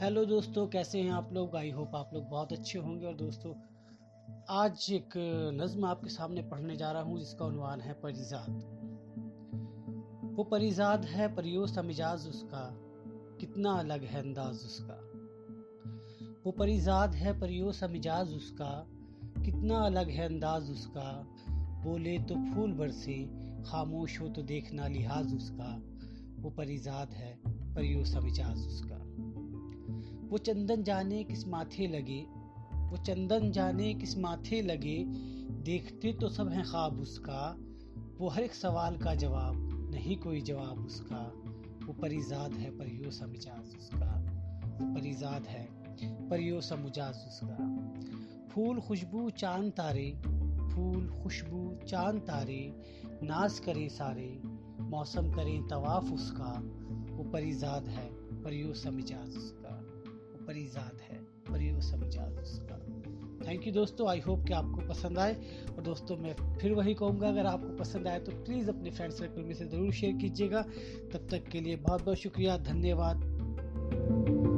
Hello दोस्तों, कैसे हैं आप लोग? आई होप आप लोग बहुत अच्छे होंगे। और दोस्तों, आज एक नज़म आपके सामने पढ़ने जा रहा हूँ, जिसका उनवान है परिजाद वो परिजाद है परियो सा मिजाज उसका, कितना अलग है अंदाज उसका। वो परिजाद है परियो सा मिजाज उसका, कितना अलग है अंदाज उसका। बोले तो फूल बरसे, खामोश हो तो देखना लिहाज उसका। वो परिजाद है परियो सा मिजाज उसका। वो चंदन जाने किस माथे लगे, वो चंदन जाने किस माथे लगे, देखते तो सब हैं ख्वाब उसका, वो हर एक सवाल का जवाब, नहीं कोई जवाब उसका, वो परिजाद है, परियो सा मिजाज उसका वो परिजाद है, परियो सा मिजाज उसका। फूल खुशबू चाँद तारे, फूल खुशबू चाँद तारे, नाज करे सारे, मौसम करें तवाफ उसका, वो परिजाद है, परियो सा मिजाज उसका। परिजाद है परियो जात उसका। थैंक यू दोस्तों आई होप कि आपको पसंद आए। और दोस्तों, मैं फिर वही कहूँगा, अगर आपको पसंद आए तो प्लीज़ अपने फ्रेंड सर्कल में से ज़रूर शेयर कीजिएगा। तब तक के लिए बहुत बहुत शुक्रिया, धन्यवाद।